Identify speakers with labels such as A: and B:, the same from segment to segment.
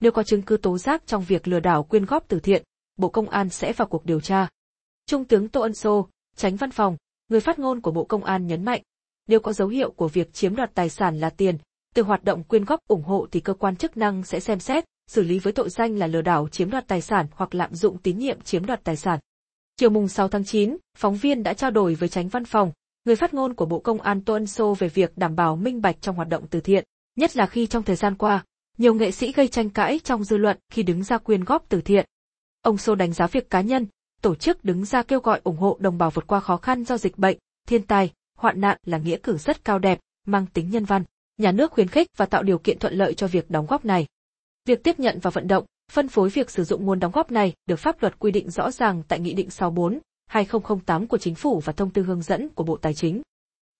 A: Nếu có chứng cứ tố giác trong việc lừa đảo quyên góp từ thiện, Bộ Công an sẽ vào cuộc điều tra. Trung tướng Tô Ân Sô, tránh văn phòng, người phát ngôn của Bộ Công an nhấn mạnh, nếu có dấu hiệu của việc chiếm đoạt tài sản là tiền, từ hoạt động quyên góp ủng hộ thì cơ quan chức năng sẽ xem xét, xử lý với tội danh là lừa đảo chiếm đoạt tài sản hoặc lạm dụng tín nhiệm chiếm đoạt tài sản. Chiều mùng 6 tháng 9, phóng viên đã trao đổi với tránh văn phòng, người phát ngôn của Bộ Công an Tô Ân Sô về việc đảm bảo minh bạch trong hoạt động từ thiện, nhất là khi trong thời gian qua, nhiều nghệ sĩ gây tranh cãi trong dư luận khi đứng ra quyên góp từ thiện. Ông Sô đánh giá việc cá nhân, tổ chức đứng ra kêu gọi ủng hộ đồng bào vượt qua khó khăn do dịch bệnh, thiên tai, hoạn nạn là nghĩa cử rất cao đẹp, mang tính nhân văn. Nhà nước khuyến khích và tạo điều kiện thuận lợi cho việc đóng góp này. Việc tiếp nhận và vận động, phân phối việc sử dụng nguồn đóng góp này được pháp luật quy định rõ ràng tại Nghị định 64, 2008 của Chính phủ và thông tư hướng dẫn của Bộ Tài chính.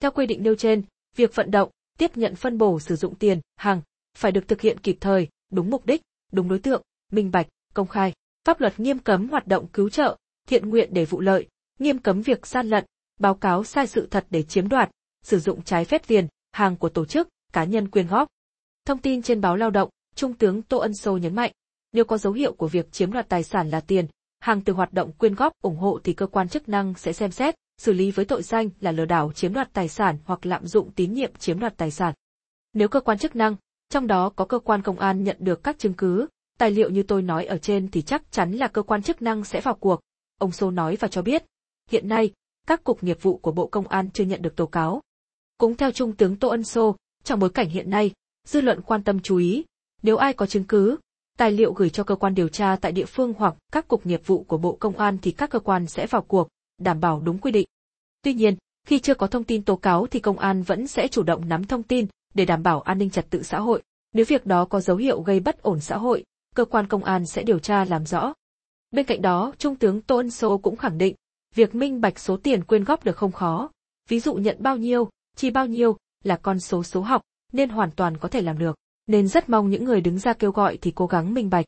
A: Theo quy định nêu trên, việc vận động, tiếp nhận phân bổ sử dụng tiền, hàng, phải được thực hiện kịp thời, đúng mục đích, đúng đối tượng, minh bạch, công khai. Pháp luật nghiêm cấm hoạt động cứu trợ, thiện nguyện để vụ lợi, nghiêm cấm việc gian lận, báo cáo sai sự thật để chiếm đoạt, sử dụng trái phép tiền, hàng của tổ chức, cá nhân quyên góp. Thông tin trên báo Lao động, Trung tướng Tô Ân Sô nhấn mạnh, nếu có dấu hiệu của việc chiếm đoạt tài sản là tiền, hàng từ hoạt động quyên góp ủng hộ thì cơ quan chức năng sẽ xem xét, xử lý với tội danh là lừa đảo chiếm đoạt tài sản hoặc lạm dụng tín nhiệm chiếm đoạt tài sản. Nếu cơ quan chức năng, trong đó có cơ quan công an nhận được các chứng cứ, tài liệu như tôi nói ở trên thì chắc chắn là cơ quan chức năng sẽ vào cuộc. Ông Sô nói và cho biết, hiện nay, các cục nghiệp vụ của Bộ Công an chưa nhận được tố cáo. Cũng theo Trung tướng Tô Ân Sô, trong bối cảnh hiện nay, dư luận quan tâm chú ý, nếu ai có chứng cứ, tài liệu gửi cho cơ quan điều tra tại địa phương hoặc các cục nghiệp vụ của Bộ Công an thì các cơ quan sẽ vào cuộc, đảm bảo đúng quy định. Tuy nhiên, khi chưa có thông tin tố cáo thì công an vẫn sẽ chủ động nắm thông tin để đảm bảo an ninh trật tự xã hội. Nếu việc đó có dấu hiệu gây bất ổn xã hội, cơ quan công an sẽ điều tra làm rõ. Bên cạnh đó, Trung tướng Tô Ân Sô cũng khẳng định, việc minh bạch số tiền quyên góp được không khó. Ví dụ nhận bao nhiêu, chi bao nhiêu, là con số số học, nên hoàn toàn có thể làm được. Nên rất mong những người đứng ra kêu gọi thì cố gắng minh bạch.